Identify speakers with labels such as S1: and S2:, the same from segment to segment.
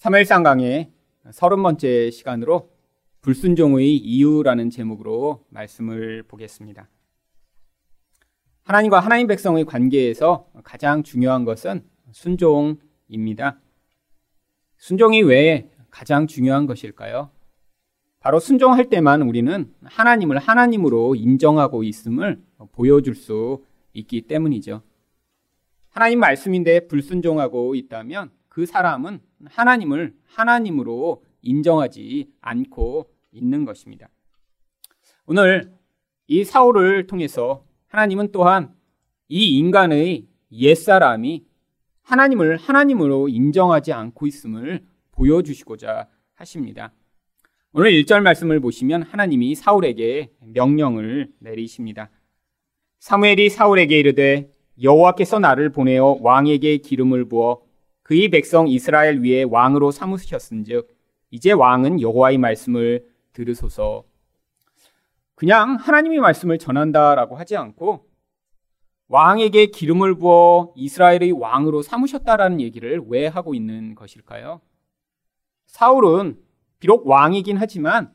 S1: 3일상 강의 서른 번째 시간으로 불순종의 이유라는 제목으로 말씀을 보겠습니다. 하나님과 하나님 백성의 관계에서 가장 중요한 것은 순종입니다. 순종이 왜 가장 중요한 것일까요? 바로 순종할 때만 우리는 하나님을 하나님으로 인정하고 있음을 보여줄 수 있기 때문이죠. 하나님 말씀인데 불순종하고 있다면 그 사람은 하나님을 하나님으로 인정하지 않고 있는 것입니다. 오늘 이 사울을 통해서 하나님은 또한 이 인간의 옛사람이 하나님을 하나님으로 인정하지 않고 있음을 보여주시고자 하십니다. 오늘 1절 말씀을 보시면 하나님이 사울에게 명령을 내리십니다. 사무엘이 사울에게 이르되 여호와께서 나를 보내어 왕에게 기름을 부어 그의 백성 이스라엘 위에 왕으로 삼으셨은즉 이제 왕은 여호와의 말씀을 들으소서. 그냥 하나님의 말씀을 전한다라고 하지 않고 왕에게 기름을 부어 이스라엘의 왕으로 삼으셨다라는 얘기를 왜 하고 있는 것일까요? 사울은 비록 왕이긴 하지만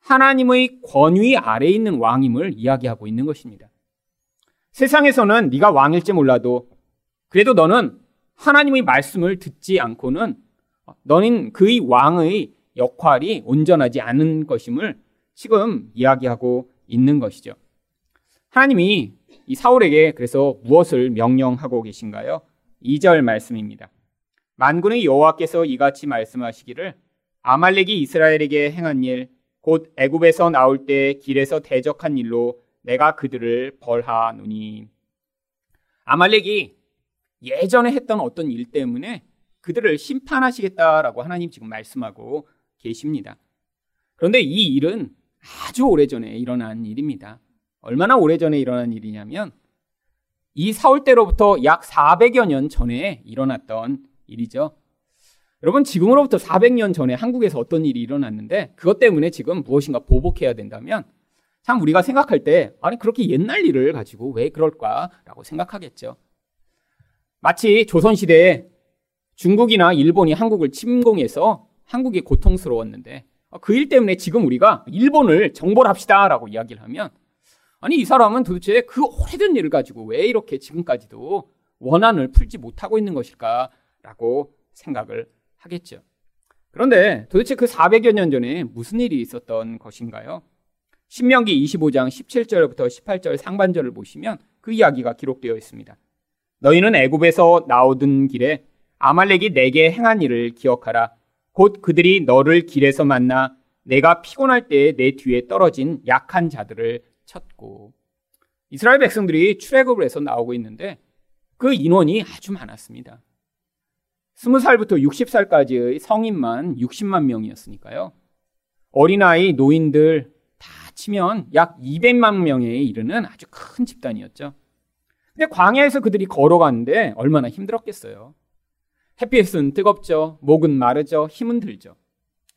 S1: 하나님의 권위 아래에 있는 왕임을 이야기하고 있는 것입니다. 세상에서는 네가 왕일지 몰라도 그래도 너는 하나님의 말씀을 듣지 않고는 너는 그의 왕의 역할이 온전하지 않은 것임을 지금 이야기하고 있는 것이죠. 하나님이 이 사울에게 그래서 무엇을 명령하고 계신가요? 2절 말씀입니다. 만군의 여호와께서 이같이 말씀하시기를 아말렉이 이스라엘에게 행한 일, 곧 애굽에서 나올 때 길에서 대적한 일로 내가 그들을 벌하노니. 아말렉이 예전에 했던 어떤 일 때문에 그들을 심판하시겠다라고 하나님 지금 말씀하고 계십니다. 그런데 이 일은 아주 오래전에 일어난 일입니다. 얼마나 오래전에 일어난 일이냐면 이 사울 때로부터 약 400여 년 전에 일어났던 일이죠. 여러분 지금으로부터 400년 전에 한국에서 어떤 일이 일어났는데 그것 때문에 지금 무엇인가 보복해야 된다면 참 우리가 생각할 때 아니 그렇게 옛날 일을 가지고 왜 그럴까라고 생각하겠죠. 마치 조선 시대에 중국이나 일본이 한국을 침공해서 한국이 고통스러웠는데 그 일 때문에 지금 우리가 일본을 정벌합시다 라고 이야기를 하면 아니 이 사람은 도대체 그 오래된 일을 가지고 왜 이렇게 지금까지도 원한을 풀지 못하고 있는 것일까라고 생각을 하겠죠. 그런데 도대체 그 400여 년 전에 무슨 일이 있었던 것인가요? 신명기 25장 17절부터 18절 상반절을 보시면 그 이야기가 기록되어 있습니다. 너희는 애굽에서 나오던 길에 아말렉이 내게 행한 일을 기억하라. 곧 그들이 너를 길에서 만나 내가 피곤할 때내 뒤에 떨어진 약한 자들을 쳤고 이스라엘 백성들이 출애굽을 해서 나오고 있는데 그 인원이 아주 많았습니다. 20살부터 60살까지의 성인만 60만 명이었으니까요. 어린아이, 노인들 다 치면 약 200만 명에 이르는 아주 큰 집단이었죠. 근데 광야에서 그들이 걸어가는데 얼마나 힘들었겠어요. 햇빛은 뜨겁죠. 목은 마르죠. 힘은 들죠.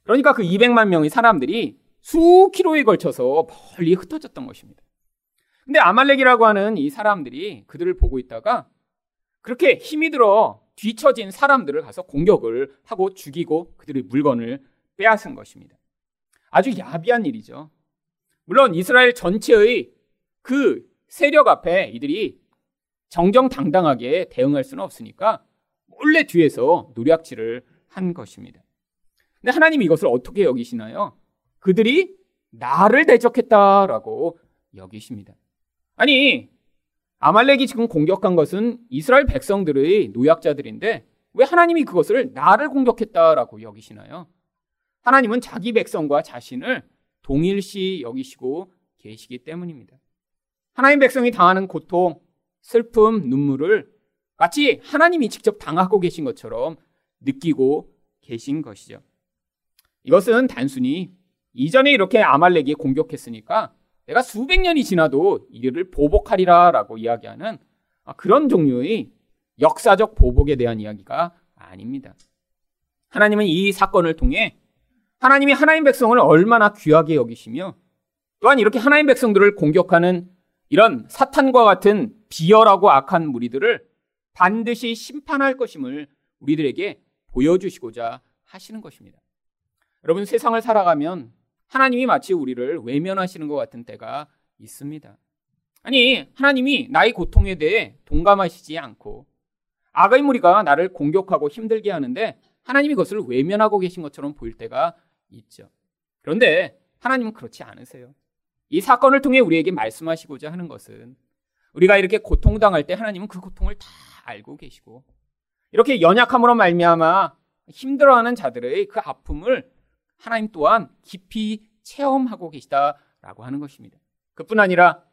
S1: 그러니까 그 200만 명의 사람들이 수 킬로에 걸쳐서 멀리 흩어졌던 것입니다. 근데 아말렉이라고 하는 이 사람들이 그들을 보고 있다가 그렇게 힘이 들어 뒤처진 사람들을 가서 공격을 하고 죽이고 그들의 물건을 빼앗은 것입니다. 아주 야비한 일이죠. 물론 이스라엘 전체의 그 세력 앞에 이들이 정정당당하게 대응할 수는 없으니까 몰래 뒤에서 노략질을 한 것입니다. 근데 하나님이 이것을 어떻게 여기시나요? 그들이 나를 대적했다라고 여기십니다. 아니, 아말렉이 지금 공격한 것은 이스라엘 백성들의 노약자들인데 왜 하나님이 그것을 나를 공격했다라고 여기시나요? 하나님은 자기 백성과 자신을 동일시 여기시고 계시기 때문입니다. 하나님 백성이 당하는 고통, 슬픔, 눈물을 마치 하나님이 직접 당하고 계신 것처럼 느끼고 계신 것이죠. 이것은 단순히 이전에 이렇게 아말렉이 공격했으니까 내가 수백 년이 지나도 이를 보복하리라 라고 이야기하는 그런 종류의 역사적 보복에 대한 이야기가 아닙니다. 하나님은 이 사건을 통해 하나님이 하나님 백성을 얼마나 귀하게 여기시며 또한 이렇게 하나님 백성들을 공격하는 이런 사탄과 같은 비열하고 악한 무리들을 반드시 심판할 것임을 우리들에게 보여주시고자 하시는 것입니다. 여러분 세상을 살아가면 하나님이 마치 우리를 외면하시는 것 같은 때가 있습니다. 아니, 하나님이 나의 고통에 대해 동감하시지 않고 악의 무리가 나를 공격하고 힘들게 하는데 하나님이 그것을 외면하고 계신 것처럼 보일 때가 있죠. 그런데 하나님은 그렇지 않으세요. 이 사건을 통해 우리에게 말씀하시고자 하는 것은 우리가 이렇게 고통당할 때 하나님은 그 고통을 다 알고 계시고 이렇게 연약함으로 말미암아 힘들어하는 자들의 그 아픔을 하나님 또한 깊이 체험하고 계시다라고 하는 것입니다. 그뿐 아니라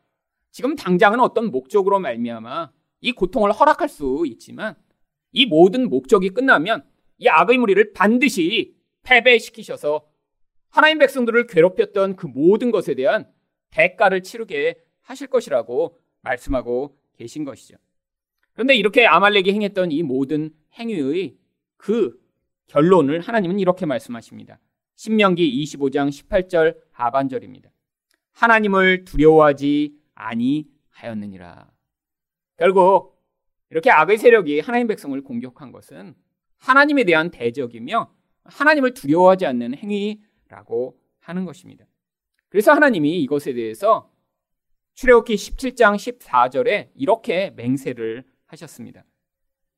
S1: 지금 당장은 어떤 목적으로 말미암아 이 고통을 허락할 수 있지만 이 모든 목적이 끝나면 이 악의 무리를 반드시 패배시키셔서 하나님 백성들을 괴롭혔던 그 모든 것에 대한 대가를 치르게 하실 것이라고 말씀하고 계신 것이죠. 그런데 이렇게 아말렉이 행했던 이 모든 행위의 그 결론을 하나님은 이렇게 말씀하십니다. 신명기 25장 18절 하반절입니다. 하나님을 두려워하지 아니하였느니라. 결국 이렇게 악의 세력이 하나님 백성을 공격한 것은 하나님에 대한 대적이며 하나님을 두려워하지 않는 행위라고 하는 것입니다. 그래서 하나님이 이것에 대해서 출애굽기 17장 14절에 이렇게 맹세를 하셨습니다.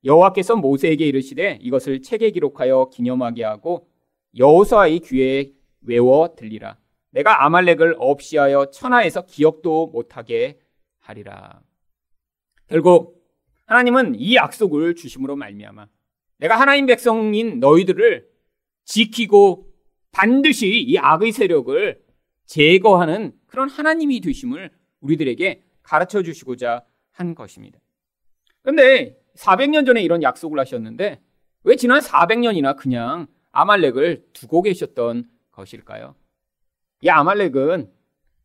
S1: 여호와께서 모세에게 이르시되 이것을 책에 기록하여 기념하게 하고 여호수아의 귀에 외워 들리라. 내가 아말렉을 없이하여 천하에서 기억도 못하게 하리라. 결국 하나님은 이 약속을 주심으로 말미암아 내가 하나님 백성인 너희들을 지키고 반드시 이 악의 세력을 제거하는 그런 하나님이 되심을 우리들에게 가르쳐 주시고자 한 것입니다. 그런데 400년 전에 이런 약속을 하셨는데 왜 지난 400년이나 그냥 아말렉을 두고 계셨던 것일까요? 이 아말렉은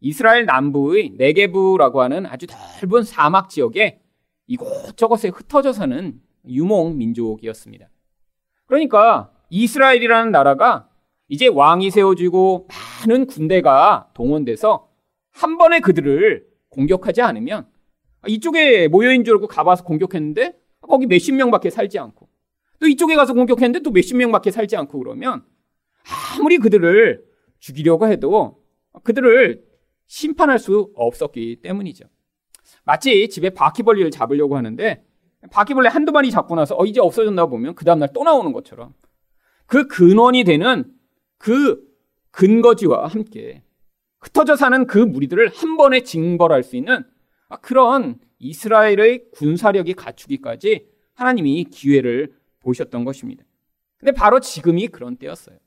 S1: 이스라엘 남부의 네게부라고 하는 아주 넓은 사막 지역에 이곳저곳에 흩어져 사는 유목 민족이었습니다. 그러니까 이스라엘이라는 나라가 이제 왕이 세워지고 많은 군대가 동원돼서 한 번에 그들을 공격하지 않으면 이쪽에 모여인 줄 알고 가봐서 공격했는데 거기 몇십 명밖에 살지 않고 또 이쪽에 가서 공격했는데 또 몇십 명밖에 살지 않고 그러면 아무리 그들을 죽이려고 해도 그들을 심판할 수 없었기 때문이죠. 마치 집에 바퀴벌레를 잡으려고 하는데 바퀴벌레 한두 마리 잡고 나서 어 이제 없어졌나 보면 그 다음날 또 나오는 것처럼 그 근원이 되는 그 근거지와 함께 흩어져 사는 그 무리들을 한 번에 징벌할 수 있는 그런 이스라엘의 군사력이 갖추기까지 하나님이 기회를 보셨던 것입니다. 근데 바로 지금이 그런 때였어요.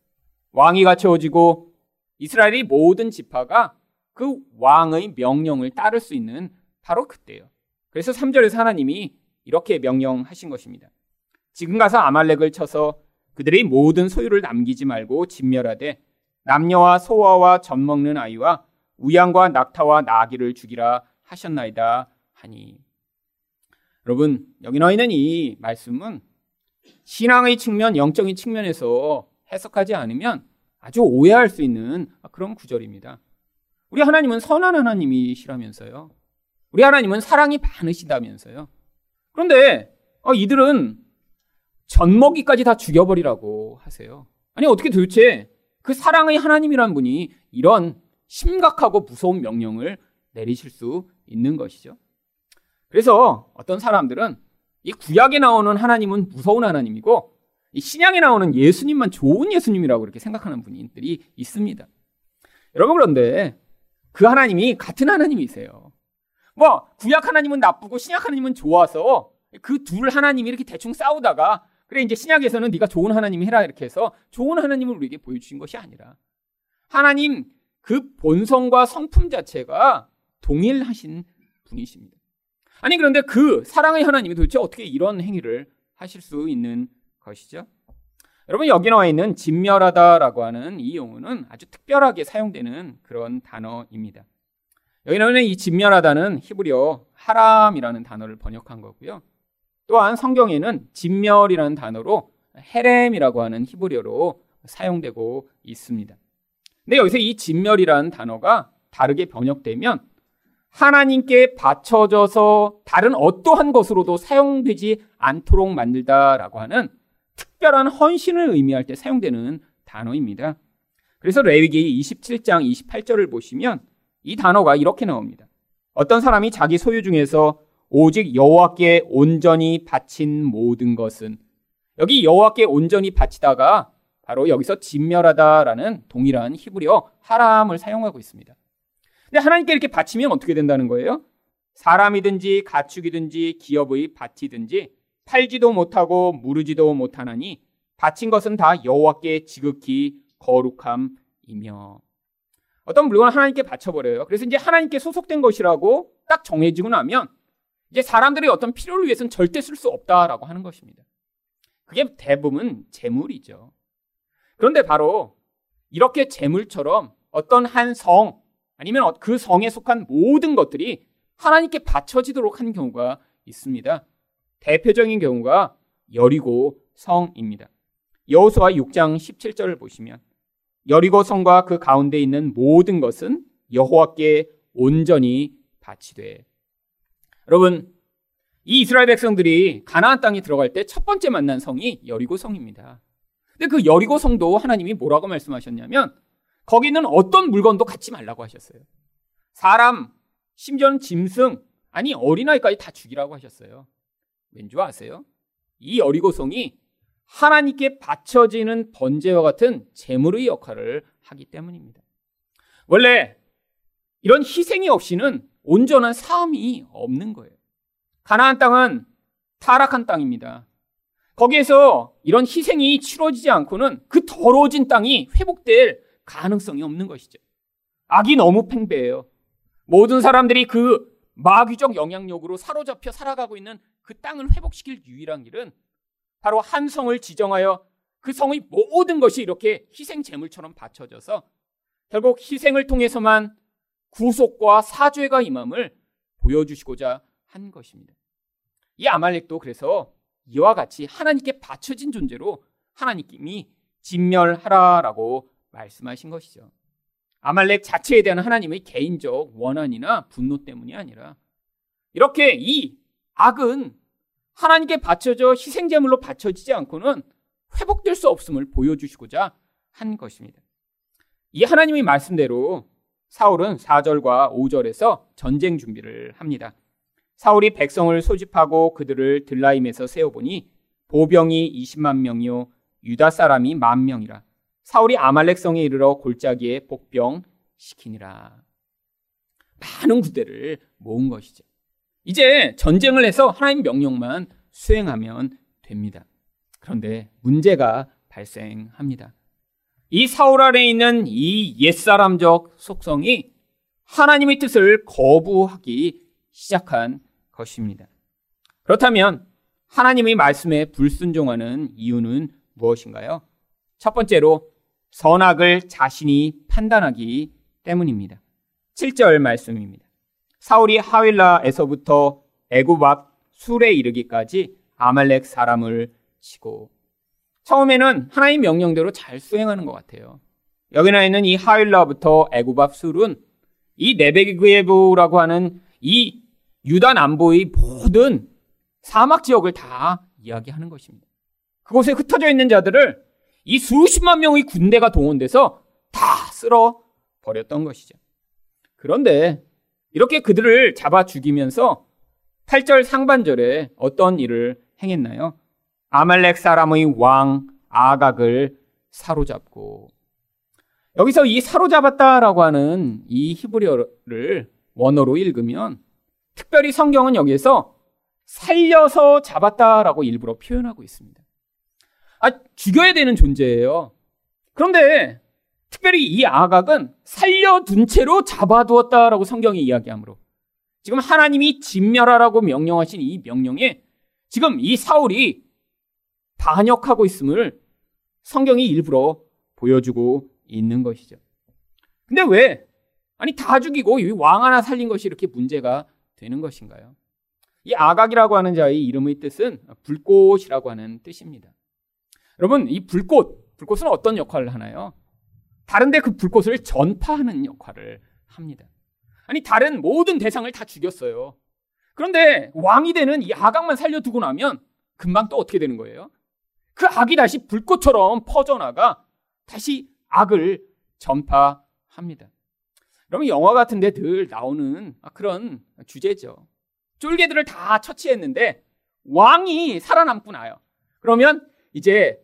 S1: 왕이 갖춰지고 이스라엘의 모든 지파가 그 왕의 명령을 따를 수 있는 바로 그때요. 그래서 3절에서 하나님이 이렇게 명령하신 것입니다. 지금 가서 아말렉을 쳐서 그들의 모든 소유를 남기지 말고 진멸하되 남녀와 소아와 젖 먹는 아이와 우양과 낙타와 나귀를 죽이라 하셨나이다 하니. 여러분, 여기 나와 있는 이 말씀은 신앙의 측면, 영적인 측면에서 해석하지 않으면 아주 오해할 수 있는 그런 구절입니다. 우리 하나님은 선한 하나님이시라면서요. 우리 하나님은 사랑이 많으시다면서요. 그런데 어, 이들은 젖먹이까지 다 죽여버리라고 하세요. 아니 어떻게 도대체 그 사랑의 하나님이란 분이 이런 심각하고 무서운 명령을 내리실 수 있는 것이죠. 그래서 어떤 사람들은 이 구약에 나오는 하나님은 무서운 하나님이고 이 신약에 나오는 예수님만 좋은 예수님이라고 이렇게 생각하는 분들이 있습니다. 여러분 그런데 그 하나님이 같은 하나님이세요. 뭐 구약 하나님은 나쁘고 신약 하나님은 좋아서 그 둘 하나님이 이렇게 대충 싸우다가 그래 이제 신약에서는 네가 좋은 하나님 해라 이렇게 해서 좋은 하나님을 우리에게 보여주신 것이 아니라 하나님 그 본성과 성품 자체가 동일하신 분이십니다. 아니 그런데 그 사랑의 하나님이 도대체 어떻게 이런 행위를 하실 수 있는 것이죠? 여러분 여기 나와 있는 진멸하다라고 하는 이 용어는 아주 특별하게 사용되는 그런 단어입니다. 여기 나와 있는 이 진멸하다는 히브리어 하람이라는 단어를 번역한 거고요. 또한 성경에는 진멸이라는 단어로 헤렘이라고 하는 히브리어로 사용되고 있습니다. 근데 여기서 이 진멸이라는 단어가 다르게 번역되면 하나님께 바쳐져서 다른 어떠한 것으로도 사용되지 않도록 만들다라고 하는 특별한 헌신을 의미할 때 사용되는 단어입니다. 그래서 레위기 27장 28절을 보시면 이 단어가 이렇게 나옵니다. 어떤 사람이 자기 소유 중에서 오직 여호와께 온전히 바친 모든 것은 여기 여호와께 온전히 바치다가 바로 여기서 진멸하다라는 동일한 히브리어 하람을 사용하고 있습니다. 근데 하나님께 이렇게 바치면 어떻게 된다는 거예요? 사람이든지 가축이든지 기업의 밭이든지 팔지도 못하고 무르지도 못하나니 바친 것은 다 여호와께 지극히 거룩함이며 어떤 물건을 하나님께 바쳐버려요. 그래서 이제 하나님께 소속된 것이라고 딱 정해지고 나면 이제 사람들의 어떤 필요를 위해서는 절대 쓸 수 없다라고 하는 것입니다. 그게 대부분 재물이죠. 그런데 바로 이렇게 재물처럼 어떤 한 성 아니면 그 성에 속한 모든 것들이 하나님께 바쳐지도록 한 경우가 있습니다. 대표적인 경우가 여리고 성입니다. 여호수아 6장 17절을 보시면 여리고 성과 그 가운데 있는 모든 것은 여호와께 온전히 바치되. 여러분, 이 이스라엘 백성들이 가나안 땅에 들어갈 때 첫 번째 만난 성이 여리고 성입니다. 근데 그 여리고 성도 하나님이 뭐라고 말씀하셨냐면 거기는 어떤 물건도 갖지 말라고 하셨어요. 사람, 심지어는 짐승, 아니 어린아이까지 다 죽이라고 하셨어요. 왠지 아세요? 이 여리고 성이 하나님께 바쳐지는 번제와 같은 제물의 역할을 하기 때문입니다. 원래 이런 희생이 없이는 온전한 삶이 없는 거예요. 가나안 땅은 타락한 땅입니다. 거기에서 이런 희생이 치러지지 않고는 그 더러워진 땅이 회복될 가능성이 없는 것이죠. 악이 너무 팽배해요. 모든 사람들이 그 마귀적 영향력으로 사로잡혀 살아가고 있는 그 땅을 회복시킬 유일한 길은 바로 한 성을 지정하여 그 성의 모든 것이 이렇게 희생 제물처럼 바쳐져서 결국 희생을 통해서만 구속과 사죄가 임함을 보여주시고자 한 것입니다. 이 아말렉도 그래서 이와 같이 하나님께 바쳐진 존재로 하나님이 진멸하라라고 말씀하신 것이죠. 아말렉 자체에 대한 하나님의 개인적 원한이나 분노 때문이 아니라 이렇게 이 악은 하나님께 바쳐져 희생제물로 바쳐지지 않고는 회복될 수 없음을 보여주시고자 한 것입니다. 이 하나님의 말씀대로 사울은 4절과 5절에서 전쟁 준비를 합니다. 사울이 백성을 소집하고 그들을 들라임에서 세워보니 보병이 20만 명이요 유다 사람이 만 명이라 사울이 아말렉 성에 이르러 골짜기에 복병 시키니라. 많은 구대를 모은 것이죠. 이제 전쟁을 해서 하나님 명령만 수행하면 됩니다. 그런데 문제가 발생합니다. 이 사울 아래 있는 이 옛사람적 속성이 하나님의 뜻을 거부하기 시작한 것입니다. 그렇다면 하나님의 말씀에 불순종하는 이유는 무엇인가요? 첫 번째로 선악을 자신이 판단하기 때문입니다. 7절 말씀입니다. 사울이 하윌라에서부터 애굽 앞 술에 이르기까지 아말렉 사람을 치고 처음에는 하나님 명령대로 잘 수행하는 것 같아요. 여기 나 있는 이 하윌라부터 애굽 앞 술은 이 네베그에브라고 하는 이 유다 남부의 모든 사막 지역을 다 이야기하는 것입니다. 그곳에 흩어져 있는 자들을 이 수십만 명의 군대가 동원돼서 다 쓸어 버렸던 것이죠. 그런데 이렇게 그들을 잡아 죽이면서 8절 상반절에 어떤 일을 행했나요? 아말렉 사람의 왕 아각을 사로잡고 여기서 이 사로잡았다라고 하는 이 히브리어를 원어로 읽으면 특별히 성경은 여기에서 살려서 잡았다라고 일부러 표현하고 있습니다. 아, 죽여야 되는 존재예요. 그런데 특별히 이 아각은 살려둔 채로 잡아두었다라고 성경이 이야기하므로 지금 하나님이 진멸하라고 명령하신 이 명령에 지금 이 사울이 반역하고 있음을 성경이 일부러 보여주고 있는 것이죠. 근데 왜? 아니, 다 죽이고 왕 하나 살린 것이 이렇게 문제가 되는 것인가요? 이 아각이라고 하는 자의 이름의 뜻은 불꽃이라고 하는 뜻입니다. 여러분, 이 불꽃, 불꽃은 어떤 역할을 하나요? 다른데 그 불꽃을 전파하는 역할을 합니다. 아니, 다른 모든 대상을 다 죽였어요. 그런데 왕이 되는 이 아각만 살려두고 나면 금방 또 어떻게 되는 거예요? 그 악이 다시 불꽃처럼 퍼져나가 다시 악을 전파합니다. 여러분 영화 같은데 늘 나오는 그런 주제죠. 쫄개들을 다 처치했는데 왕이 살아남고 나요. 그러면 이제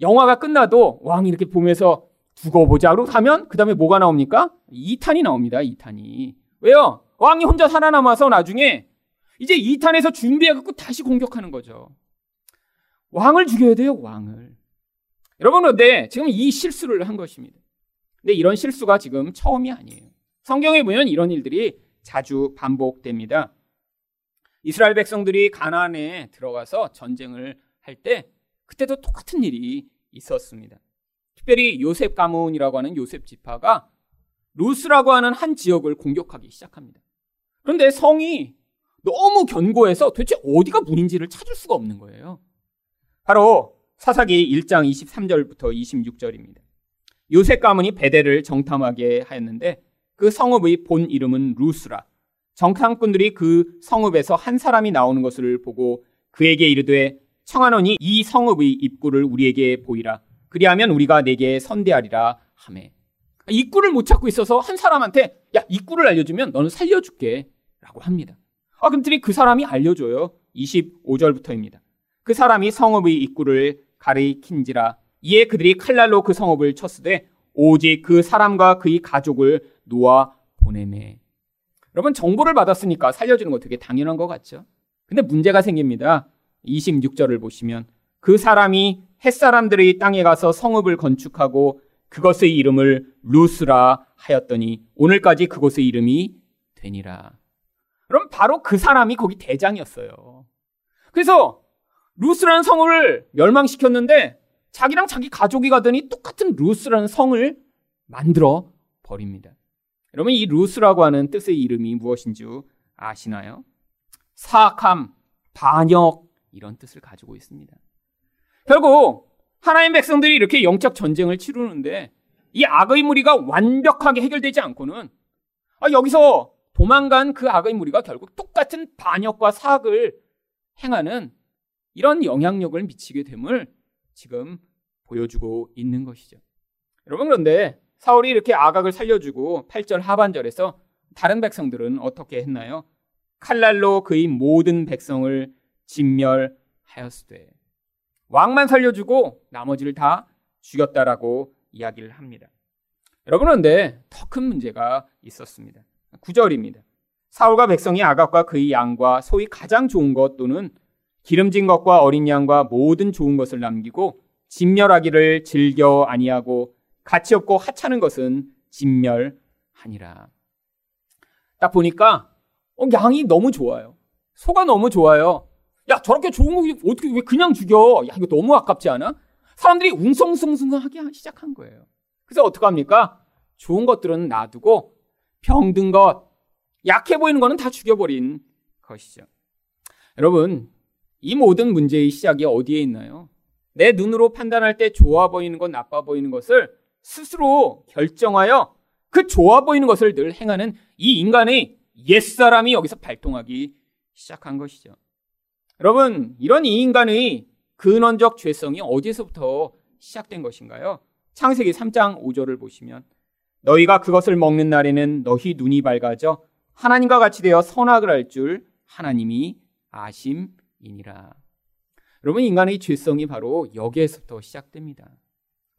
S1: 영화가 끝나도 왕이 이렇게 보면서 두고 보자로 하면 그 다음에 뭐가 나옵니까? 2탄이 나옵니다. 2탄이. 왜요? 왕이 혼자 살아남아서 나중에 이제 2탄에서 준비해갖고 다시 공격하는 거죠. 왕을 죽여야 돼요, 왕을. 여러분, 그런데 지금 이 실수를 한 것입니다. 근데 이런 실수가 지금 처음이 아니에요. 성경에 보면 이런 일들이 자주 반복됩니다. 이스라엘 백성들이 가나안에 들어가서 전쟁을 할 때 그때도 똑같은 일이 있었습니다. 특별히 요셉 가문이라고 하는 요셉 지파가 루스라고 하는 한 지역을 공격하기 시작합니다. 그런데 성이 너무 견고해서 도대체 어디가 문인지를 찾을 수가 없는 거예요. 바로 사사기 1장 23절부터 26절입니다. 요셉 가문이 베델을 정탐하게 하였는데 그 성읍의 본 이름은 루스라. 정탐꾼들이 그 성읍에서 한 사람이 나오는 것을 보고 그에게 이르되 청하노니 이 성읍의 입구를 우리에게 보이라. 그리하면 우리가 내게 선대하리라 하매. 입구를 못 찾고 있어서 한 사람한테 야 입구를 알려주면 너는 살려줄게 라고 합니다. 아 그랬더니 그 사람이 알려줘요. 25절부터입니다. 그 사람이 성읍의 입구를 가리킨지라 이에 그들이 칼날로 그 성읍을 쳤으되 오직 그 사람과 그의 가족을 놓아 보내매. 여러분 정보를 받았으니까 살려주는 거 되게 당연한 것 같죠? 근데 문제가 생깁니다. 26절을 보시면 그 사람이 햇사람들의 땅에 가서 성읍을 건축하고 그것의 이름을 루스라 하였더니 오늘까지 그곳의 이름이 되니라. 그럼 바로 그 사람이 거기 대장이었어요. 그래서 루스라는 성을 멸망시켰는데 자기랑 자기 가족이 가더니 똑같은 루스라는 성을 만들어 버립니다. 여러분 이 루스라고 하는 뜻의 이름이 무엇인지 아시나요? 사악함, 반역 이런 뜻을 가지고 있습니다. 결국 하나님 백성들이 이렇게 영적 전쟁을 치르는데 이 악의 무리가 완벽하게 해결되지 않고는 아, 여기서 도망간 그 악의 무리가 결국 똑같은 반역과 사악을 행하는 이런 영향력을 미치게 됨을 지금 보여주고 있는 것이죠. 여러분 그런데 사울이 이렇게 아각을 살려주고 8절 하반절에서 다른 백성들은 어떻게 했나요? 칼날로 그의 모든 백성을 진멸하였으되 왕만 살려주고 나머지를 다 죽였다라고 이야기를 합니다. 여러분 그런데 더 큰 문제가 있었습니다. 9절입니다. 사울과 백성이 아각과 그의 양과 소위 가장 좋은 것 또는 기름진 것과 어린 양과 모든 좋은 것을 남기고 진멸하기를 즐겨 아니하고 가치 없고 하찮은 것은 진멸하니라. 딱 보니까 어, 양이 너무 좋아요. 소가 너무 좋아요. 야 저렇게 좋은 거 어떻게 왜 그냥 죽여? 야 이거 너무 아깝지 않아? 사람들이 웅성숭숭하게 시작한 거예요. 그래서 어떡합니까? 좋은 것들은 놔두고 병든 것, 약해 보이는 거는 다 죽여버린 것이죠. 여러분, 이 모든 문제의 시작이 어디에 있나요? 내 눈으로 판단할 때 좋아 보이는 것, 나빠 보이는 것을 스스로 결정하여 그 좋아 보이는 것을 늘 행하는 이 인간의 옛사람이 여기서 발동하기 시작한 것이죠. 여러분, 이런 이 인간의 근원적 죄성이 어디서부터 시작된 것인가요? 창세기 3장 5절을 보시면 너희가 그것을 먹는 날에는 너희 눈이 밝아져 하나님과 같이 되어 선악을 할줄 하나님이 아심 이니라. 여러분 인간의 죄성이 바로 여기에서부터 시작됩니다.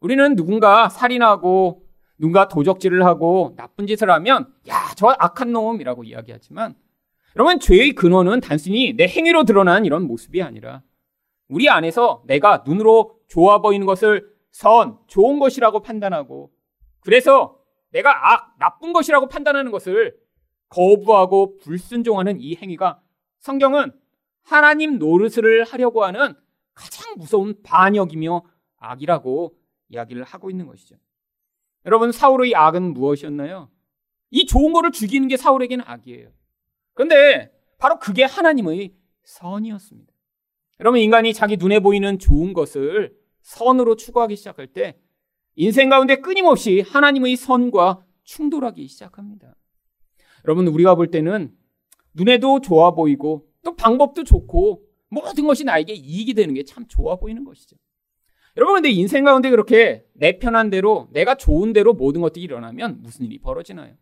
S1: 우리는 누군가 살인하고 누군가 도적질을 하고 나쁜 짓을 하면 야, 저 악한 놈이라고 이야기하지만 여러분 죄의 근원은 단순히 내 행위로 드러난 이런 모습이 아니라 우리 안에서 내가 눈으로 좋아 보이는 것을 선, 좋은 것이라고 판단하고 그래서 내가 악, 나쁜 것이라고 판단하는 것을 거부하고 불순종하는 이 행위가 성경은 하나님 노릇을 하려고 하는 가장 무서운 반역이며 악이라고 이야기를 하고 있는 것이죠. 여러분, 사울의 악은 무엇이었나요? 이 좋은 거를 죽이는 게 사울에게는 악이에요. 그런데 바로 그게 하나님의 선이었습니다. 여러분, 인간이 자기 눈에 보이는 좋은 것을 선으로 추구하기 시작할 때 인생 가운데 끊임없이 하나님의 선과 충돌하기 시작합니다. 여러분, 우리가 볼 때는 눈에도 좋아 보이고 또 방법도 좋고 모든 것이 나에게 이익이 되는 게 참 좋아 보이는 것이죠. 여러분 근데 인생 가운데 그렇게 내 편한 대로 내가 좋은 대로 모든 것들이 일어나면 무슨 일이 벌어지나요?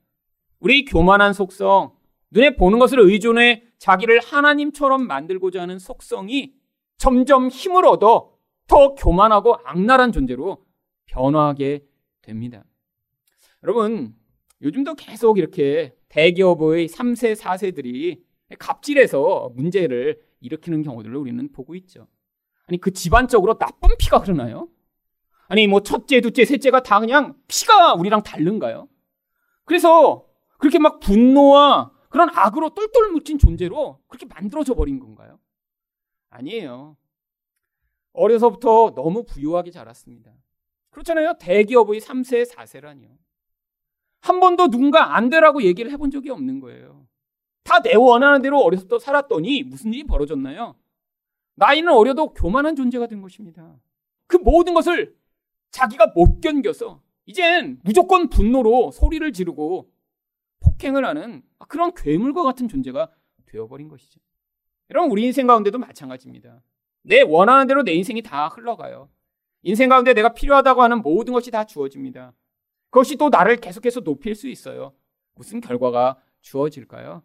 S1: 우리 교만한 속성, 눈에 보는 것을 의존해 자기를 하나님처럼 만들고자 하는 속성이 점점 힘을 얻어 더 교만하고 악랄한 존재로 변화하게 됩니다. 여러분, 요즘도 계속 이렇게 대기업의 3세, 4세들이 갑질해서 문제를 일으키는 경우들을 우리는 보고 있죠. 아니, 그 집안적으로 나쁜 피가 흐르나요? 아니, 뭐, 첫째, 둘째, 셋째가 다 그냥 피가 우리랑 다른가요? 그래서 그렇게 막 분노와 그런 악으로 똘똘 묻힌 존재로 그렇게 만들어져 버린 건가요? 아니에요. 어려서부터 너무 부유하게 자랐습니다. 그렇잖아요. 대기업의 3세, 4세라니요. 한 번도 누군가 안 되라고 얘기를 해본 적이 없는 거예요. 다 내 원하는 대로 어려서부터 살았더니 무슨 일이 벌어졌나요? 나이는 어려도 교만한 존재가 된 것입니다. 그 모든 것을 자기가 못 견뎌서 이젠 무조건 분노로 소리를 지르고 폭행을 하는 그런 괴물과 같은 존재가 되어버린 것이죠. 여러분, 우리 인생 가운데도 마찬가지입니다. 내 원하는 대로 내 인생이 다 흘러가요. 인생 가운데 내가 필요하다고 하는 모든 것이 다 주어집니다. 그것이 또 나를 계속해서 높일 수 있어요. 무슨 결과가 주어질까요?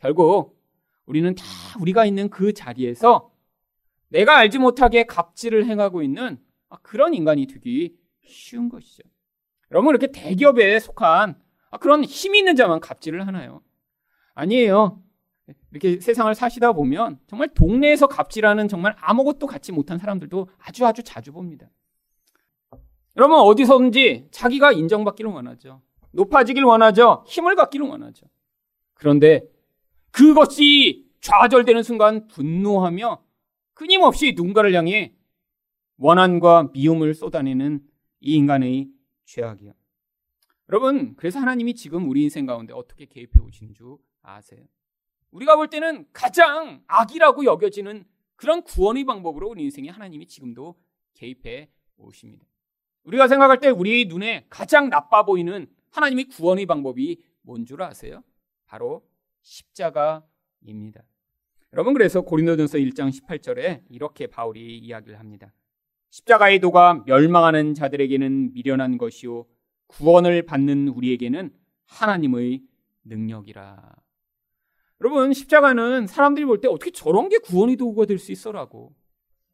S1: 결국 우리는 다 우리가 있는 그 자리에서 내가 알지 못하게 갑질을 행하고 있는 그런 인간이 되기 쉬운 것이죠. 여러분 이렇게 대기업에 속한 그런 힘 있는 자만 갑질을 하나요? 아니에요. 이렇게 세상을 사시다 보면 정말 동네에서 갑질하는 정말 아무것도 갖지 못한 사람들도 아주 아주 자주 봅니다. 여러분 어디서든지 자기가 인정받기를 원하죠. 높아지길 원하죠. 힘을 갖기를 원하죠. 그런데 그것이 좌절되는 순간 분노하며 끊임없이 누군가를 향해 원한과 미움을 쏟아내는 이 인간의 죄악이요. 여러분, 그래서 하나님이 지금 우리 인생 가운데 어떻게 개입해 오신 줄 아세요? 우리가 볼 때는 가장 악이라고 여겨지는 그런 구원의 방법으로 우리 인생에 하나님이 지금도 개입해 오십니다. 우리가 생각할 때 우리 눈에 가장 나빠 보이는 하나님의 구원의 방법이 뭔 줄 아세요? 바로 십자가입니다. 여러분 그래서 고린도전서 1장 18절에 이렇게 바울이 이야기를 합니다. 십자가의 도가 멸망하는 자들에게는 미련한 것이요 구원을 받는 우리에게는 하나님의 능력이라. 여러분 십자가는 사람들이 볼 때 어떻게 저런 게 구원의 도구가 될 수 있어라고.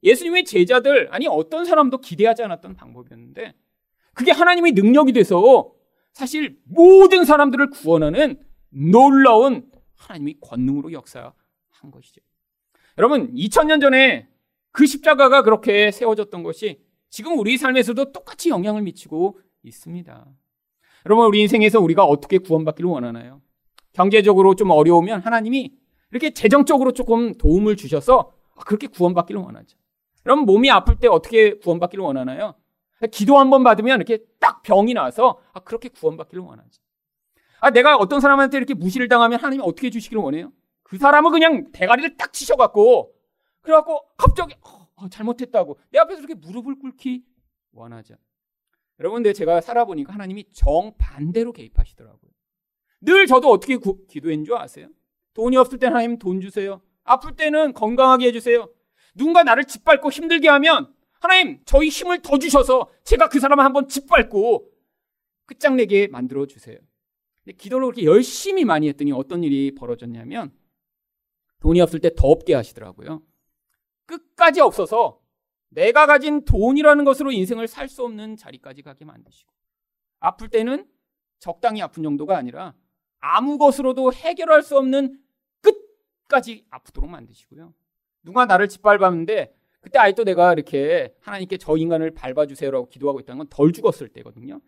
S1: 예수님의 제자들 아니 어떤 사람도 기대하지 않았던 방법이었는데 그게 하나님의 능력이 돼서 사실 모든 사람들을 구원하는 놀라운 하나님의 권능으로 역사한 것이죠. 여러분 2000년 전에 그 십자가가 그렇게 세워졌던 것이 지금 우리 삶에서도 똑같이 영향을 미치고 있습니다. 여러분 우리 인생에서 우리가 어떻게 구원받기를 원하나요? 경제적으로 좀 어려우면 하나님이 이렇게 재정적으로 조금 도움을 주셔서 그렇게 구원받기를 원하죠. 그럼 몸이 아플 때 어떻게 구원받기를 원하나요? 기도 한 번 받으면 이렇게 딱 병이 나서 그렇게 구원받기를 원하죠. 아, 내가 어떤 사람한테 이렇게 무시를 당하면 하나님이 어떻게 해주시기를 원해요? 그 사람은 그냥 대가리를 딱 치셔갖고, 그래갖고 갑자기, 어, 잘못했다고 내 앞에서 이렇게 무릎을 꿇기 원하죠. 여러분, 근데 제가 살아보니까 하나님이 정반대로 개입하시더라고요. 늘 저도 어떻게 구, 기도한 줄 아세요? 돈이 없을 때 하나님 돈 주세요. 아플 때는 건강하게 해주세요. 누군가 나를 짓밟고 힘들게 하면 하나님 저희 힘을 더 주셔서 제가 그 사람을 한번 짓밟고 끝장내게 만들어 주세요. 근데 기도를 그렇게 열심히 많이 했더니 어떤 일이 벌어졌냐면 돈이 없을 때 더 없게 하시더라고요. 끝까지 없어서 내가 가진 돈이라는 것으로 인생을 살 수 없는 자리까지 가게 만드시고 아플 때는 적당히 아픈 정도가 아니라 아무 것으로도 해결할 수 없는 끝까지 아프도록 만드시고요. 누가 나를 짓밟았는데 그때 아직도 내가 이렇게 하나님께 저 인간을 밟아주세요라고 기도하고 있다는 건 덜 죽었을 때거든요.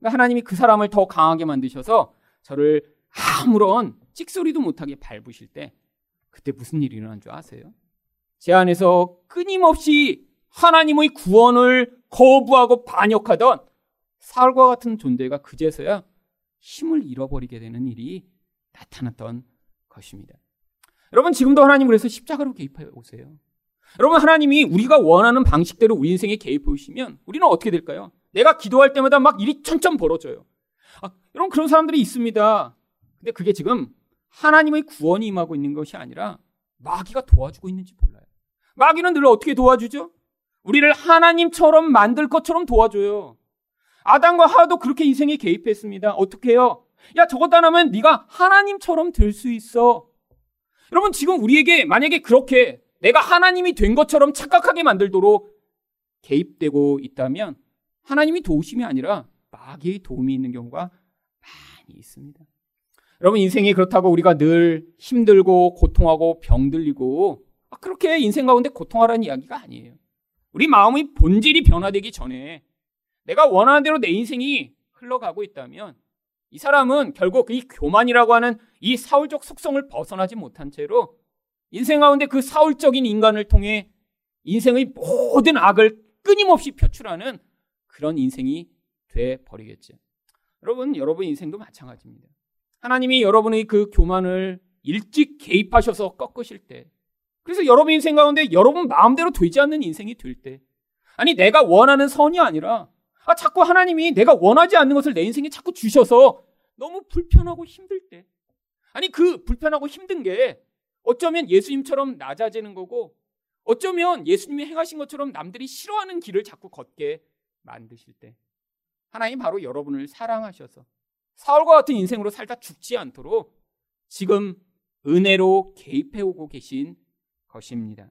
S1: 그러니까 하나님이 그 사람을 더 강하게 만드셔서 저를 아무런 찍소리도 못하게 밟으실 때 그때 무슨 일이 일어난 줄 아세요? 제 안에서 끊임없이 하나님의 구원을 거부하고 반역하던 사울과 같은 존재가 그제서야 힘을 잃어버리게 되는 일이 나타났던 것입니다. 여러분 지금도 하나님 그래서 십자가로 개입해 오세요. 여러분 하나님이 우리가 원하는 방식대로 우리 인생에 개입해 오시면 우리는 어떻게 될까요? 내가 기도할 때마다 막 일이 천천 벌어져요. 아, 여러분 그런 사람들이 있습니다. 근데 그게 지금 하나님의 구원이 임하고 있는 것이 아니라 마귀가 도와주고 있는지 몰라요. 마귀는 늘 어떻게 도와주죠? 우리를 하나님처럼 만들 것처럼 도와줘요. 아담과 하도 그렇게 인생에 개입했습니다. 어떻게 해요? 야, 저것 하나면 네가 하나님처럼 될 수 있어. 여러분, 지금 우리에게 만약에 그렇게 내가 하나님이 된 것처럼 착각하게 만들도록 개입되고 있다면 하나님이 도우심이 아니라 마귀의 도움이 있는 경우가 많이 있습니다. 여러분 인생이 그렇다고 우리가 늘 힘들고 고통하고 병들리고 아, 그렇게 인생 가운데 고통하라는 이야기가 아니에요. 우리 마음의 본질이 변화되기 전에 내가 원하는 대로 내 인생이 흘러가고 있다면 이 사람은 결국 이 교만이라고 하는 이 사울적 속성을 벗어나지 못한 채로 인생 가운데 그 사울적인 인간을 통해 인생의 모든 악을 끊임없이 표출하는 그런 인생이 돼 버리겠죠. 여러분, 여러분 인생도 마찬가지입니다. 하나님이 여러분의 그 교만을 일찍 개입하셔서 꺾으실 때, 그래서 여러분 인생 가운데 여러분 마음대로 되지 않는 인생이 될 때, 아니 내가 원하는 선이 아니라 아 자꾸 하나님이 내가 원하지 않는 것을 내 인생에 자꾸 주셔서 너무 불편하고 힘들 때, 아니 그 불편하고 힘든 게 어쩌면 예수님처럼 낮아지는 거고, 어쩌면 예수님이 행하신 것처럼 남들이 싫어하는 길을 자꾸 걷게 만드실 때, 하나님 바로 여러분을 사랑하셔서 사울과 같은 인생으로 살다 죽지 않도록 지금 은혜로 개입해 오고 계신 것입니다.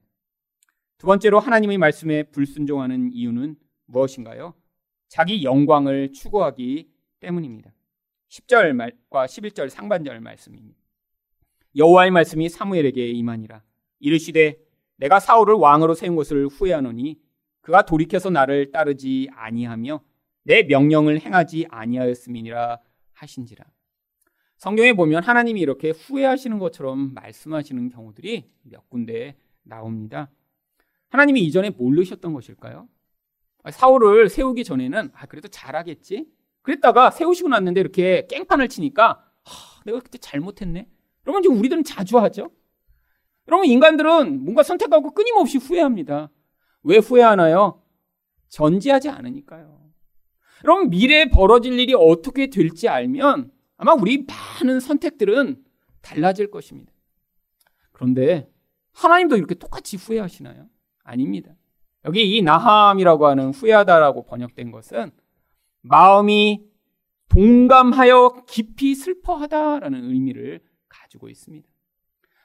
S1: 두 번째로 하나님의 말씀에 불순종하는 이유는 무엇인가요? 자기 영광을 추구하기 때문입니다. 10절 말과 11절 상반절 말씀입니다. 여호와의 말씀이 사무엘에게 임하니라 이르시되 내가 사울을 왕으로 세운 것을 후회하노니 그가 돌이켜서 나를 따르지 아니하며 내 명령을 행하지 아니하였음이니라 하신지라. 성경에 보면 하나님이 이렇게 후회하시는 것처럼 말씀하시는 경우들이 몇 군데 나옵니다. 하나님이 이전에 모르셨던 것일까요? 사울을 세우기 전에는 아 그래도 잘하겠지. 그랬다가 세우시고 났는데 이렇게 깽판을 치니까 하, 내가 그때 잘못했네. 여러분 지금 우리들은 자주 하죠. 여러분 인간들은 뭔가 선택하고 끊임없이 후회합니다. 왜 후회하나요? 전지하지 않으니까요. 여러분 미래에 벌어질 일이 어떻게 될지 알면 아마 우리 많은 선택들은 달라질 것입니다. 그런데 하나님도 이렇게 똑같이 후회하시나요? 아닙니다. 여기 이 나함이라고 하는 후회하다라고 번역된 것은 마음이 동감하여 깊이 슬퍼하다라는 의미를 가지고 있습니다.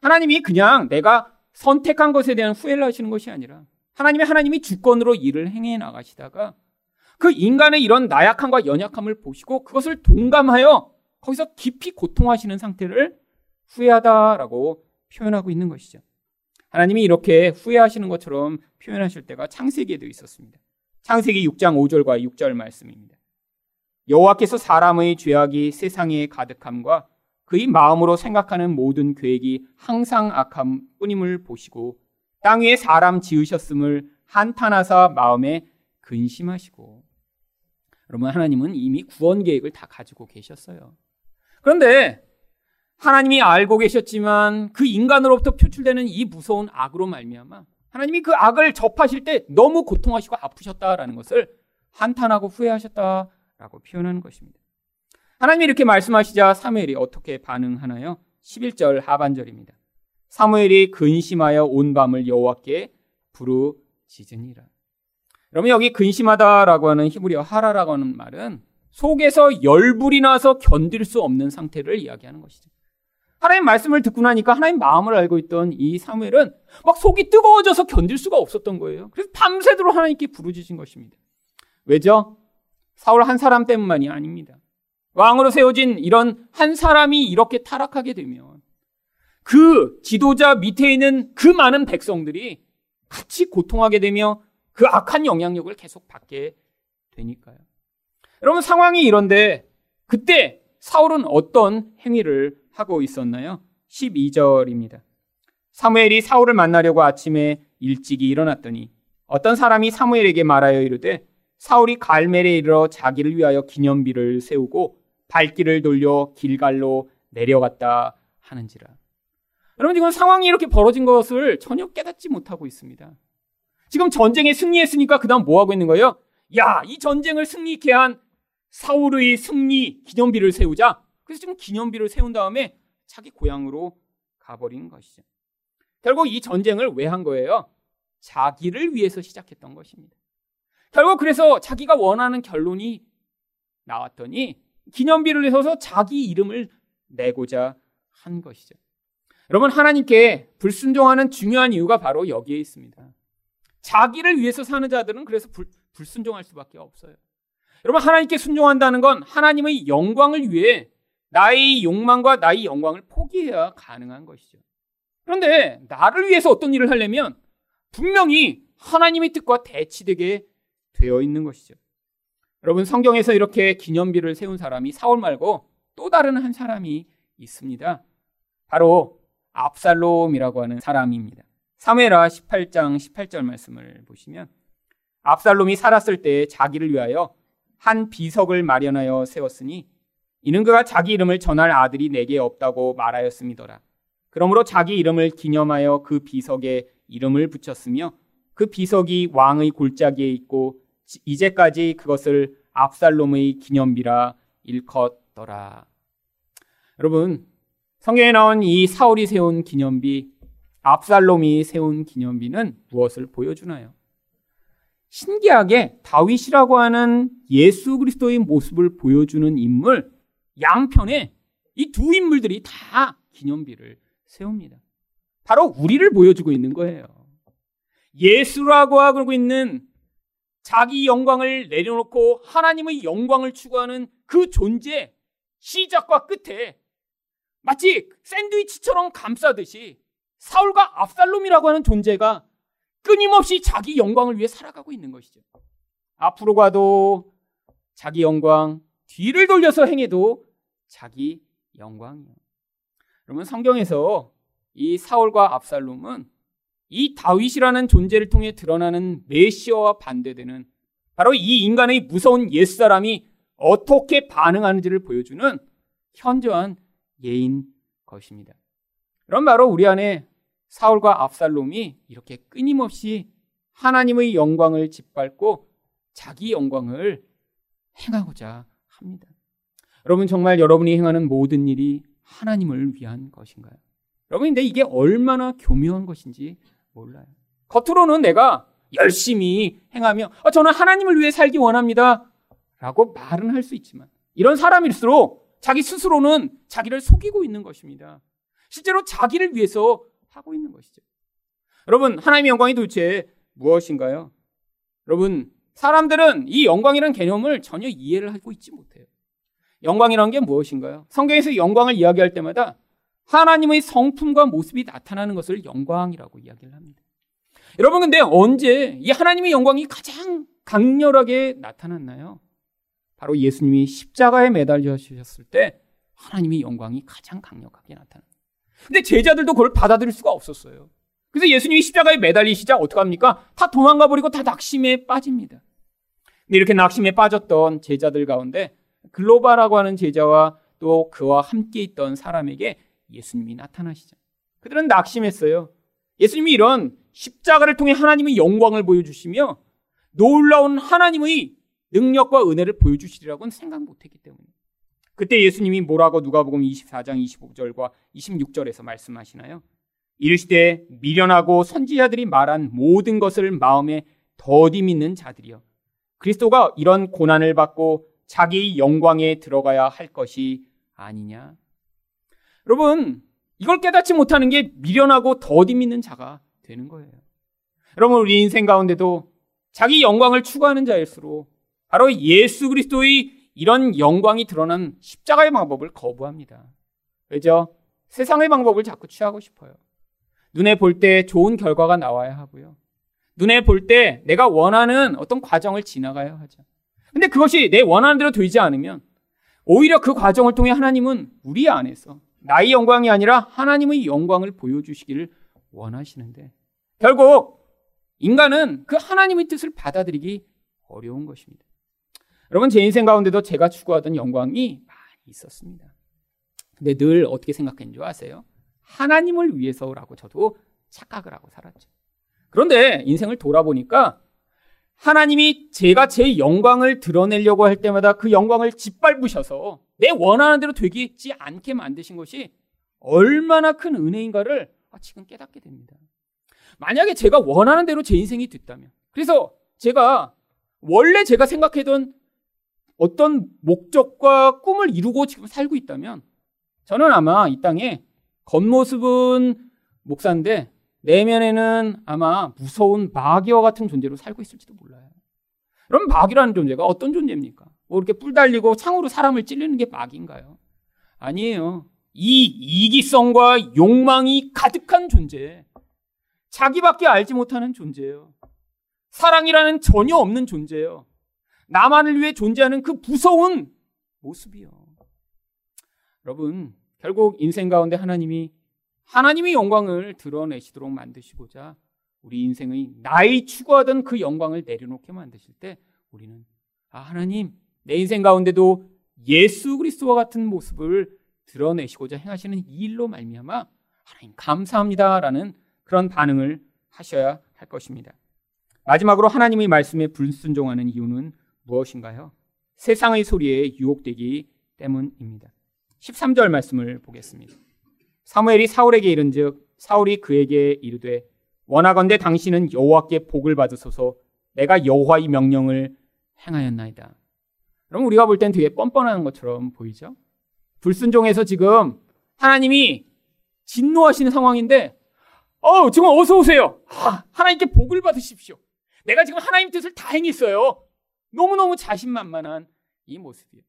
S1: 하나님이 그냥 내가 선택한 것에 대한 후회를 하시는 것이 아니라 하나님이 하나님이 주권으로 일을 행해 나가시다가 그 인간의 이런 나약함과 연약함을 보시고 그것을 동감하여 거기서 깊이 고통하시는 상태를 후회하다라고 표현하고 있는 것이죠. 하나님이 이렇게 후회하시는 것처럼 표현하실 때가 창세기에도 있었습니다. 창세기 6장 5절과 6절 말씀입니다. 여호와께서 사람의 죄악이 세상에 가득함과 그의 마음으로 생각하는 모든 계획이 항상 악함 뿐임을 보시고 땅 위에 사람 지으셨음을 한탄하사 마음에 근심하시고 여러분 하나님은 이미 구원 계획을 다 가지고 계셨어요. 그런데 하나님이 알고 계셨지만 그 인간으로부터 표출되는 이 무서운 악으로 말미암아 하나님이 그 악을 접하실 때 너무 고통하시고 아프셨다라는 것을 한탄하고 후회하셨다라고 표현하는 것입니다. 하나님이 이렇게 말씀하시자 사무엘이 어떻게 반응하나요? 11절 하반절입니다. 사무엘이 근심하여 온 밤을 여호와께 부르짖으니라. 여러분 여기 근심하다라고 하는 히브리어 하라라고 하는 말은 속에서 열불이 나서 견딜 수 없는 상태를 이야기하는 것이죠. 하나님 말씀을 듣고 나니까 하나님 마음을 알고 있던 이 사무엘은 막 속이 뜨거워져서 견딜 수가 없었던 거예요. 그래서 밤새도록 하나님께 부르짖은 것입니다. 왜죠? 사울 한 사람 때문만이 아닙니다. 왕으로 세워진 이런 한 사람이 이렇게 타락하게 되면 그 지도자 밑에 있는 그 많은 백성들이 같이 고통하게 되며 그 악한 영향력을 계속 받게 되니까요. 여러분 상황이 이런데 그때 사울은 어떤 행위를 하고 있었나요? 12절입니다. 사무엘이 사울을 만나려고 아침에 일찍이 일어났더니 어떤 사람이 사무엘에게 말하여 이르되 사울이 갈멜에 이르러 자기를 위하여 기념비를 세우고 발길을 돌려 길갈로 내려갔다 하는지라. 여러분 지금 상황이 이렇게 벌어진 것을 전혀 깨닫지 못하고 있습니다. 지금 전쟁에 승리했으니까 그 다음 뭐 하고 있는 거예요? 야, 이 전쟁을 승리케 한 사울의 승리 기념비를 세우자. 그래서 지금 기념비를 세운 다음에 자기 고향으로 가버린 것이죠. 결국 이 전쟁을 왜 한 거예요? 자기를 위해서 시작했던 것입니다. 결국 그래서 자기가 원하는 결론이 나왔더니 기념비를 내서서 자기 이름을 내고자 한 것이죠. 여러분 하나님께 불순종하는 중요한 이유가 바로 여기에 있습니다. 자기를 위해서 사는 자들은 그래서 불, 불순종할 수밖에 없어요. 여러분 하나님께 순종한다는 건 하나님의 영광을 위해 나의 욕망과 나의 영광을 포기해야 가능한 것이죠. 그런데 나를 위해서 어떤 일을 하려면 분명히 하나님의 뜻과 대치되게 되어 있는 것이죠. 여러분 성경에서 이렇게 기념비를 세운 사람이 사울 말고 또 다른 한 사람이 있습니다. 바로 압살롬이라고 하는 사람입니다. 사무엘하 18장 18절 말씀을 보시면 압살롬이 살았을 때 자기를 위하여 한 비석을 마련하여 세웠으니 이는 그가 자기 이름을 전할 아들이 내게 없다고 말하였음이더라. 그러므로 자기 이름을 기념하여 그 비석에 이름을 붙였으며 그 비석이 왕의 골짜기에 있고 이제까지 그것을 압살롬의 기념비라 일컫더라. 여러분, 성경에 나온 이 사울이 세운 기념비, 압살롬이 세운 기념비는 무엇을 보여주나요? 신기하게 다윗이라고 하는 예수 그리스도의 모습을 보여주는 인물 양편에 이 두 인물들이 다 기념비를 세웁니다. 바로 우리를 보여주고 있는 거예요. 예수라고 하고 있는 자기 영광을 내려놓고 하나님의 영광을 추구하는 그 존재 시작과 끝에 마치 샌드위치처럼 감싸듯이 사울과 압살롬이라고 하는 존재가 끊임없이 자기 영광을 위해 살아가고 있는 것이죠. 앞으로 가도 자기 영광, 뒤를 돌려서 행해도 자기 영광이요. 여러분 성경에서 이 사울과 압살롬은 이 다윗이라는 존재를 통해 드러나는 메시아와 반대되는 바로 이 인간의 무서운 옛사람이 어떻게 반응하는지를 보여주는 현저한 예인 것입니다. 그럼 바로 우리 안에 사울과 압살롬이 이렇게 끊임없이 하나님의 영광을 짓밟고 자기 영광을 행하고자 합니다. 여러분 정말 여러분이 행하는 모든 일이 하나님을 위한 것인가요? 여러분 근데 이게 얼마나 교묘한 것인지 몰라요. 겉으로는 내가 열심히 행하며 어, 저는 하나님을 위해 살기 원합니다. 라고 말은 할 수 있지만 이런 사람일수록 자기 스스로는 자기를 속이고 있는 것입니다. 실제로 자기를 위해서 하고 있는 것이죠. 여러분, 하나님의 영광이 도대체 무엇인가요? 여러분, 사람들은 이 영광이라는 개념을 전혀 이해를 하고 있지 못해요. 영광이라는 게 무엇인가요? 성경에서 영광을 이야기할 때마다 하나님의 성품과 모습이 나타나는 것을 영광이라고 이야기를 합니다. 여러분, 근데 언제 이 하나님의 영광이 가장 강렬하게 나타났나요? 바로 예수님이 십자가에 매달려주셨을 때 하나님의 영광이 가장 강력하게 나타납니다. 근데 제자들도 그걸 받아들일 수가 없었어요. 그래서 예수님이 십자가에 매달리시자 어떡합니까? 다 도망가 버리고 다 낙심에 빠집니다. 근데 이렇게 낙심에 빠졌던 제자들 가운데 글로바라고 하는 제자와 또 그와 함께 있던 사람에게 예수님이 나타나시죠. 그들은 낙심했어요. 예수님이 이런 십자가를 통해 하나님의 영광을 보여주시며 놀라운 하나님의 능력과 은혜를 보여주시리라고는 생각 못했기 때문에. 그때 예수님이 뭐라고 누가복음 24장 25절과 26절에서 말씀하시나요? 이르시되 미련하고 선지자들이 말한 모든 것을 마음에 더디 믿는 자들이여 그리스도가 이런 고난을 받고 자기 영광에 들어가야 할 것이 아니냐. 여러분, 이걸 깨닫지 못하는 게 미련하고 더디 믿는 자가 되는 거예요. 여러분, 우리 인생 가운데도 자기 영광을 추구하는 자일수록 바로 예수 그리스도의 이런 영광이 드러난 십자가의 방법을 거부합니다. 왜죠? 세상의 방법을 자꾸 취하고 싶어요. 눈에 볼 때 좋은 결과가 나와야 하고요. 눈에 볼 때 내가 원하는 어떤 과정을 지나가야 하죠. 근데 그것이 내 원하는 대로 되지 않으면 오히려 그 과정을 통해 하나님은 우리 안에서 나의 영광이 아니라 하나님의 영광을 보여주시기를 원하시는데 결국 인간은 그 하나님의 뜻을 받아들이기 어려운 것입니다. 여러분 제 인생 가운데도 제가 추구하던 영광이 많이 있었습니다. 근데 늘 어떻게 생각했는 줄 아세요? 하나님을 위해서라고 저도 착각을 하고 살았죠. 그런데 인생을 돌아보니까 하나님이 제가 제 영광을 드러내려고 할 때마다 그 영광을 짓밟으셔서 내 원하는 대로 되지 않게 만드신 것이 얼마나 큰 은혜인가를 지금 깨닫게 됩니다. 만약에 제가 원하는 대로 제 인생이 됐다면, 그래서 제가 원래 제가 생각했던 어떤 목적과 꿈을 이루고 지금 살고 있다면, 저는 아마 이 땅에 겉모습은 목사인데 내면에는 아마 무서운 마귀와 같은 존재로 살고 있을지도 몰라요. 그럼 마귀라는 존재가 어떤 존재입니까? 뭐 이렇게 뿔 달리고 창으로 사람을 찔리는 게 마귀인가요? 아니에요. 이 이기성과 욕망이 가득한 존재. 자기밖에 알지 못하는 존재예요. 사랑이라는 전혀 없는 존재예요. 나만을 위해 존재하는 그 무서운 모습이요. 여러분, 결국 인생 가운데 하나님이 하나님의 영광을 드러내시도록 만드시고자 우리 인생의 나의 추구하던 그 영광을 내려놓게 만드실 때 우리는 아 하나님 내 인생 가운데도 예수 그리스도와 같은 모습을 드러내시고자 행하시는 이 일로 말미암아 하나님 감사합니다라는 그런 반응을 하셔야 할 것입니다. 마지막으로 하나님의 말씀에 불순종하는 이유는 무엇인가요? 세상의 소리에 유혹되기 때문입니다. 13절 말씀을 보겠습니다. 사무엘이 사울에게 이른즉 사울이 그에게 이르되 원하건대 당신은 여호와께 복을 받으소서 내가 여호와의 명령을 행하였나이다. 그럼 우리가 볼 땐 되게 뻔뻔한 것처럼 보이죠? 불순종해서 지금 하나님이 진노하시는 상황인데 어, 지금 어서 오세요. 아, 하나님께 복을 받으십시오. 내가 지금 하나님 뜻을 다 행했어요. 너무너무 자신만만한 이 모습이에요.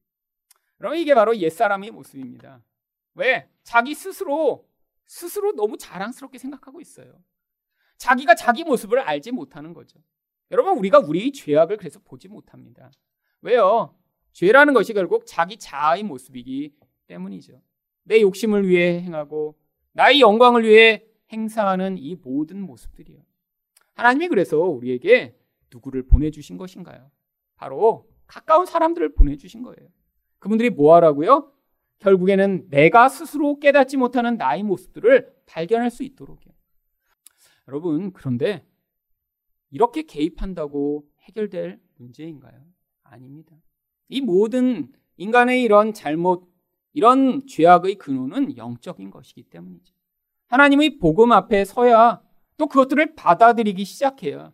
S1: 그럼 이게 바로 옛사람의 모습입니다. 왜? 자기 스스로 스스로 너무 자랑스럽게 생각하고 있어요. 자기가 자기 모습을 알지 못하는 거죠. 여러분 우리가 우리의 죄악을 그래서 보지 못합니다. 왜요? 죄라는 것이 결국 자기 자아의 모습이기 때문이죠. 내 욕심을 위해 행하고 나의 영광을 위해 행사하는 이 모든 모습들이요. 하나님이 그래서 우리에게 누구를 보내주신 것인가요? 바로 가까운 사람들을 보내주신 거예요. 그분들이 뭐 하라고요? 결국에는 내가 스스로 깨닫지 못하는 나의 모습들을 발견할 수 있도록요. 여러분, 그런데 이렇게 개입한다고 해결될 문제인가요? 아닙니다. 이 모든 인간의 이런 잘못, 이런 죄악의 근원은 영적인 것이기 때문이죠. 하나님의 복음 앞에 서야 또 그것들을 받아들이기 시작해야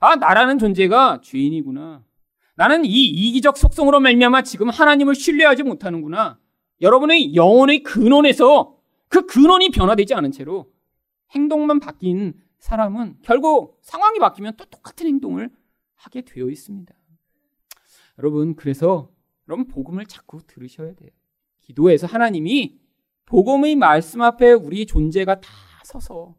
S1: 아 나라는 존재가 죄인이구나. 나는 이 이기적 속성으로 말미암아 지금 하나님을 신뢰하지 못하는구나. 여러분의 영혼의 근원에서 그 근원이 변화되지 않은 채로 행동만 바뀐 사람은 결국 상황이 바뀌면 또 똑같은 행동을 하게 되어 있습니다. 여러분, 그래서 여러분 복음을 자꾸 들으셔야 돼요. 기도에서 하나님이 복음의 말씀 앞에 우리 존재가 다 서서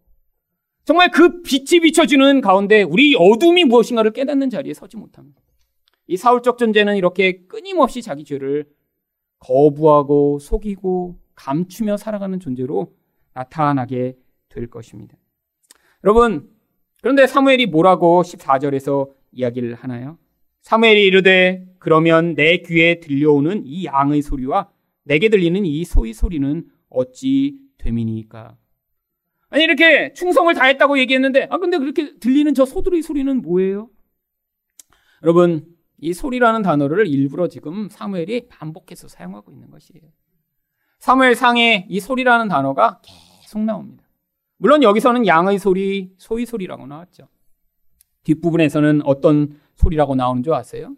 S1: 정말 그 빛이 비춰주는 가운데 우리 어둠이 무엇인가를 깨닫는 자리에 서지 못합니다. 이 사울적 존재는 이렇게 끊임없이 자기 죄를 거부하고 속이고 감추며 살아가는 존재로 나타나게 될 것입니다. 여러분, 그런데 사무엘이 뭐라고 14절에서 이야기를 하나요? 사무엘이 이르되 그러면 내 귀에 들려오는 이 양의 소리와 내게 들리는 이 소의 소리는 어찌 됨이니까? 아니 이렇게 충성을 다했다고 얘기했는데 아 근데 그렇게 들리는 저 소들의 소리는 뭐예요? 여러분 이 소리라는 단어를 일부러 지금 사무엘이 반복해서 사용하고 있는 것이에요. 사무엘 상에 이 소리라는 단어가 계속 나옵니다. 물론 여기서는 양의 소리, 소의 소리라고 나왔죠. 뒷부분에서는 어떤 소리라고 나오는 줄 아세요?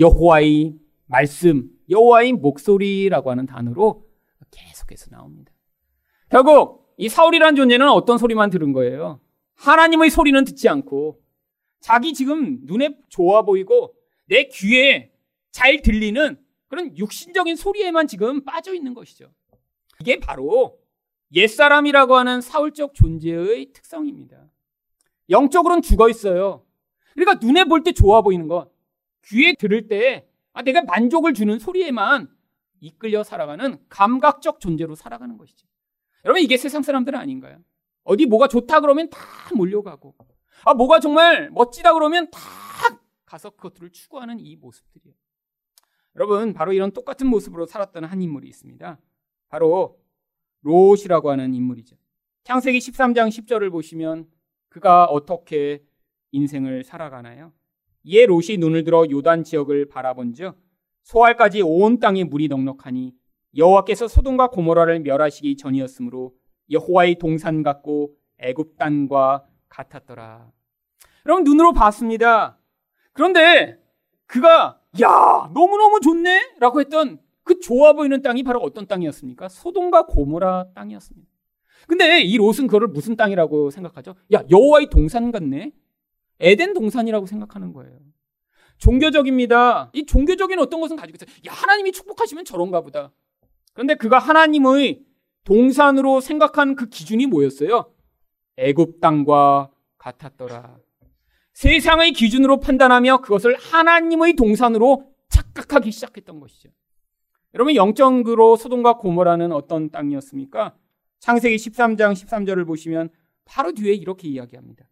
S1: 여호와의 말씀, 여호와의 목소리라고 하는 단어로 계속해서 나옵니다. 결국 이 사울이라는 존재는 어떤 소리만 들은 거예요? 하나님의 소리는 듣지 않고 자기 지금 눈에 좋아 보이고 내 귀에 잘 들리는 그런 육신적인 소리에만 지금 빠져 있는 것이죠. 이게 바로 옛사람이라고 하는 사울적 존재의 특성입니다. 영적으로는 죽어 있어요. 그러니까 눈에 볼 때 좋아 보이는 것, 귀에 들을 때 아, 내가 만족을 주는 소리에만 이끌려 살아가는 감각적 존재로 살아가는 것이죠. 여러분 이게 세상 사람들은 아닌가요? 어디 뭐가 좋다 그러면 다 몰려가고 아 뭐가 정말 멋지다 그러면 다 가서 그것들을 추구하는 이 모습들이에요. 여러분 바로 이런 똑같은 모습으로 살았던 한 인물이 있습니다. 바로 롯이라고 하는 인물이죠. 창세기 13장 10절을 보시면 그가 어떻게 인생을 살아가나요? 이에 롯이 눈을 들어 요단 지역을 바라본즉 소알까지 온 땅에 물이 넉넉하니 여호와께서 소돔과 고모라를 멸하시기 전이었으므로 여호와의 동산 같고 애굽 땅과 같았더라. 여러분 눈으로 봤습니다. 그런데 그가 야 너무너무 좋네 라고 했던 그 좋아 보이는 땅이 바로 어떤 땅이었습니까? 소돔과 고모라 땅이었습니다. 근데 이 롯은 그거를 무슨 땅이라고 생각하죠? 야 여호와의 동산 같네. 에덴 동산이라고 생각하는 거예요. 종교적입니다. 이 종교적인 어떤 것은 가지고 있어요. 야 하나님이 축복하시면 저런가 보다. 그런데 그가 하나님의 동산으로 생각한 그 기준이 뭐였어요? 애굽 땅과 같았더라. 세상의 기준으로 판단하며 그것을 하나님의 동산으로 착각하기 시작했던 것이죠. 여러분 영적으로 소돔과 고모라는 어떤 땅이었습니까? 창세기 13장 13절을 보시면 바로 뒤에 이렇게 이야기합니다.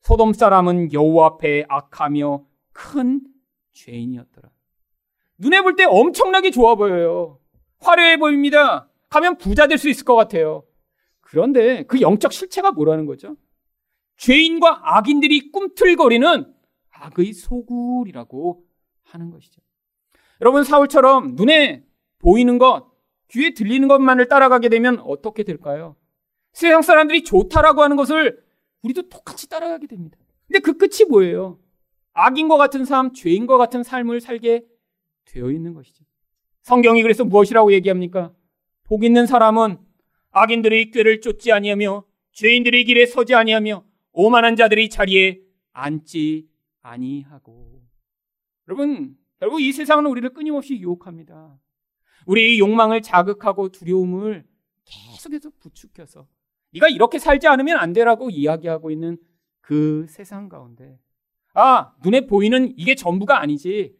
S1: 소돔 사람은 여호와 앞에 악하며 큰 죄인이었더라. 눈에 볼 때 엄청나게 좋아 보여요. 화려해 보입니다. 가면 부자 될 수 있을 것 같아요. 그런데 그 영적 실체가 뭐라는 거죠? 죄인과 악인들이 꿈틀거리는 악의 소굴이라고 하는 것이죠. 여러분 사울처럼 눈에 보이는 것, 귀에 들리는 것만을 따라가게 되면 어떻게 될까요? 세상 사람들이 좋다라고 하는 것을 우리도 똑같이 따라가게 됩니다. 근데 그 끝이 뭐예요? 악인과 같은 삶, 죄인과 같은 삶을 살게 되어 있는 것이죠. 성경이 그래서 무엇이라고 얘기합니까? 복 있는 사람은 악인들의 꾀를 쫓지 아니하며 죄인들의 길에 서지 아니하며 오만한 자들의 자리에 앉지 아니하고. 여러분, 결국 이 세상은 우리를 끊임없이 유혹합니다. 우리의 욕망을 자극하고 두려움을 계속해서 부추겨서 네가 이렇게 살지 않으면 안 되라고 이야기하고 있는 그 세상 가운데 아, 눈에 보이는 이게 전부가 아니지.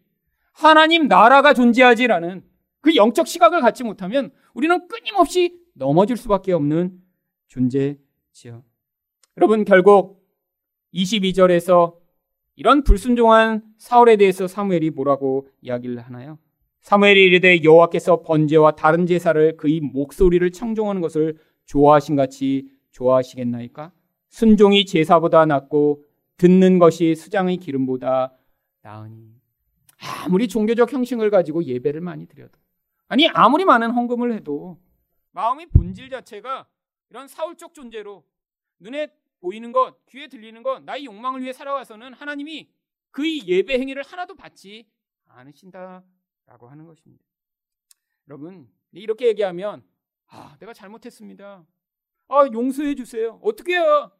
S1: 하나님 나라가 존재하지라는 그 영적 시각을 갖지 못하면 우리는 끊임없이 넘어질 수밖에 없는 존재지요. 여러분 결국 22절에서 이런 불순종한 사울에 대해서 사무엘이 뭐라고 이야기를 하나요? 사무엘이 이르되 여호와께서 번제와 다른 제사를 그의 목소리를 청종하는 것을 좋아하신 같이 좋아하시겠나이까? 순종이 제사보다 낫고 듣는 것이 수장의 기름보다 나으니 아무리 종교적 형식을 가지고 예배를 많이 드려도 아니 아무리 많은 헌금을 해도 마음의 본질 자체가 이런 사울적 존재로 눈에 보이는 것, 귀에 들리는 것, 나의 욕망을 위해 살아와서는 하나님이 그의 예배 행위를 하나도 받지 않으신다라고 하는 것입니다. 여러분 이렇게 얘기하면 아 내가 잘못했습니다. 아 용서해 주세요. 어떻게 해야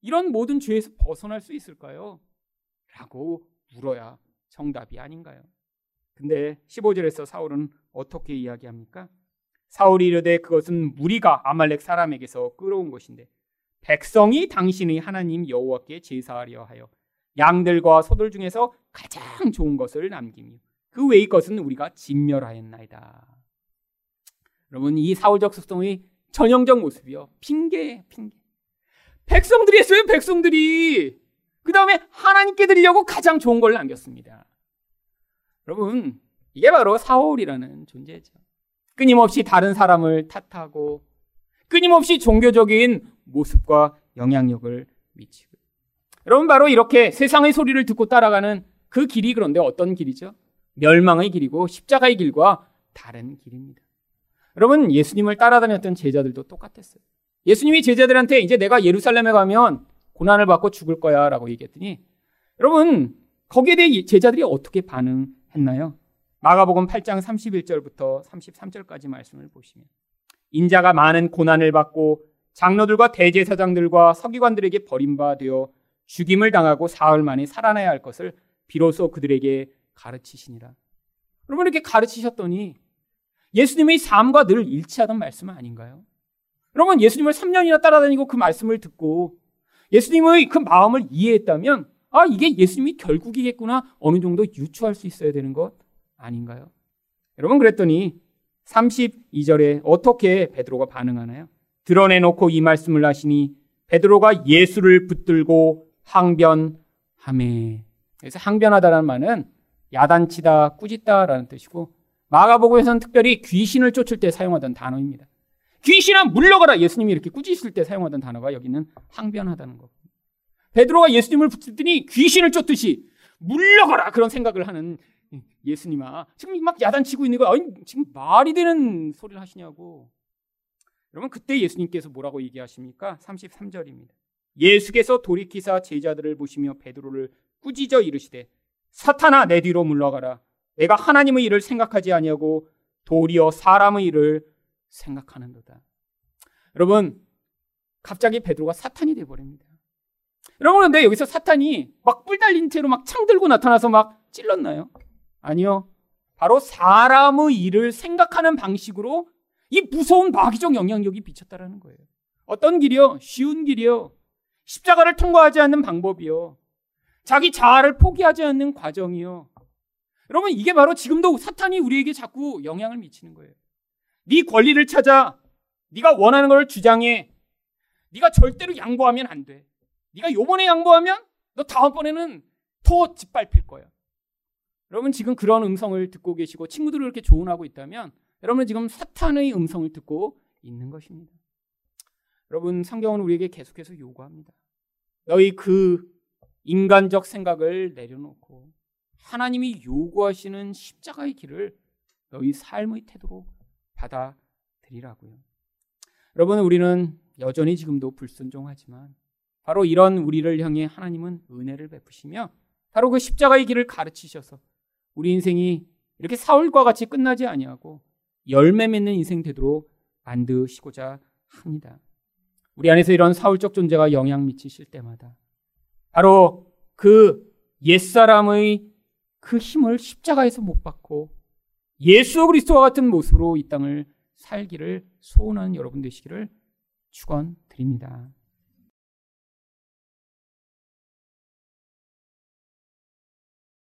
S1: 이런 모든 죄에서 벗어날 수 있을까요? 라고 물어야 정답이 아닌가요? 근데 15절에서 사울은 어떻게 이야기합니까? 사울이 이르되 그것은 무리가 아말렉 사람에게서 끌어온 것인데 백성이 당신의 하나님 여호와께 제사하려 하여 양들과 소들 중에서 가장 좋은 것을 남기며 그 외의 것은 우리가 진멸하였나이다. 여러분 이 사울적 속성의 전형적 모습이요. 핑계, 핑계. 백성들이 했어요, 백성들이. 그 다음에 하나님께 드리려고 가장 좋은 걸 남겼습니다. 여러분, 이게 바로 사울이라는 존재죠. 끊임없이 다른 사람을 탓하고, 끊임없이 종교적인 모습과 영향력을 미치고. 여러분, 바로 이렇게 세상의 소리를 듣고 따라가는 그 길이 그런데 어떤 길이죠? 멸망의 길이고 십자가의 길과 다른 길입니다. 여러분, 예수님을 따라다녔던 제자들도 똑같았어요. 예수님이 제자들한테 이제 내가 예루살렘에 가면 고난을 받고 죽을 거야 라고 얘기했더니 여러분 거기에 대해 제자들이 어떻게 반응했나요? 마가복음 8장 31절부터 33절까지 말씀을 보시면 인자가 많은 고난을 받고 장로들과 대제사장들과 서기관들에게 버림받아 죽임을 당하고 사흘 만에 살아나야 할 것을 비로소 그들에게 가르치시니라. 여러분 이렇게 가르치셨더니 예수님의 삶과 늘 일치하던 말씀 아닌가요? 여러분 예수님을 3년이나 따라다니고 그 말씀을 듣고 예수님의 그 마음을 이해했다면 아 이게 예수님이 결국이겠구나 어느 정도 유추할 수 있어야 되는 것 아닌가요? 여러분 그랬더니 32절에 어떻게 베드로가 반응하나요? 드러내놓고 이 말씀을 하시니 베드로가 예수를 붙들고 항변함에 그래서 항변하다라는 말은 야단치다, 꾸짖다라는 뜻이고 마가복음에서는 특별히 귀신을 쫓을 때 사용하던 단어입니다. 귀신아 물러가라 예수님이 이렇게 꾸짖을 때 사용하던 단어가 여기는 항변하다는 거. 베드로가 예수님을 붙들더니 귀신을 쫓듯이 물러가라 그런 생각을 하는 예수님아 지금 막 야단치고 있는 거 아니 지금 말이 되는 소리를 하시냐고. 여러분 그때 예수님께서 뭐라고 얘기하십니까? 33절입니다. 예수께서 돌이키사 제자들을 보시며 베드로를 꾸짖어 이르시되 사탄아 내 뒤로 물러가라 내가 하나님의 일을 생각하지 아니하고 도리어 사람의 일을 생각하는도다. 여러분 갑자기 베드로가 사탄이 돼 버립니다. 여러분 그런데 여기서 사탄이 막 뿔 달린 채로 막 창 들고 나타나서 막 찔렀나요? 아니요. 바로 사람의 일을 생각하는 방식으로 이 무서운 마귀적 영향력이 비쳤다라는 거예요. 어떤 길이요? 쉬운 길이요. 십자가를 통과하지 않는 방법이요. 자기 자아를 포기하지 않는 과정이요. 여러분 이게 바로 지금도 사탄이 우리에게 자꾸 영향을 미치는 거예요. 네 권리를 찾아 네가 원하는 걸 주장해. 네가 절대로 양보하면 안 돼. 네가 요번에 양보하면 너 다음번에는 더 짓밟힐 거야. 여러분 지금 그런 음성을 듣고 계시고 친구들을 이렇게 조언하고 있다면 여러분은 지금 사탄의 음성을 듣고 있는 것입니다. 여러분 성경은 우리에게 계속해서 요구합니다. 너희 그 인간적 생각을 내려놓고 하나님이 요구하시는 십자가의 길을 너희 삶의 태도로 받아들이라고요. 여러분 우리는 여전히 지금도 불순종하지만 바로 이런 우리를 향해 하나님은 은혜를 베푸시며 바로 그 십자가의 길을 가르치셔서 우리 인생이 이렇게 사울과 같이 끝나지 아니하고 열매 맺는 인생 되도록 만드시고자 합니다. 우리 안에서 이런 사울적 존재가 영향 미치실 때마다 바로 그 옛사람의 그 힘을 십자가에서 못 받고 예수 그리스도와 같은 모습으로 이 땅을 살기를 소원하는 여러분 되시기를 축원드립니다.